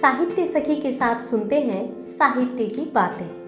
साहित्य सखी के साथ सुनते हैं साहित्य की बातें।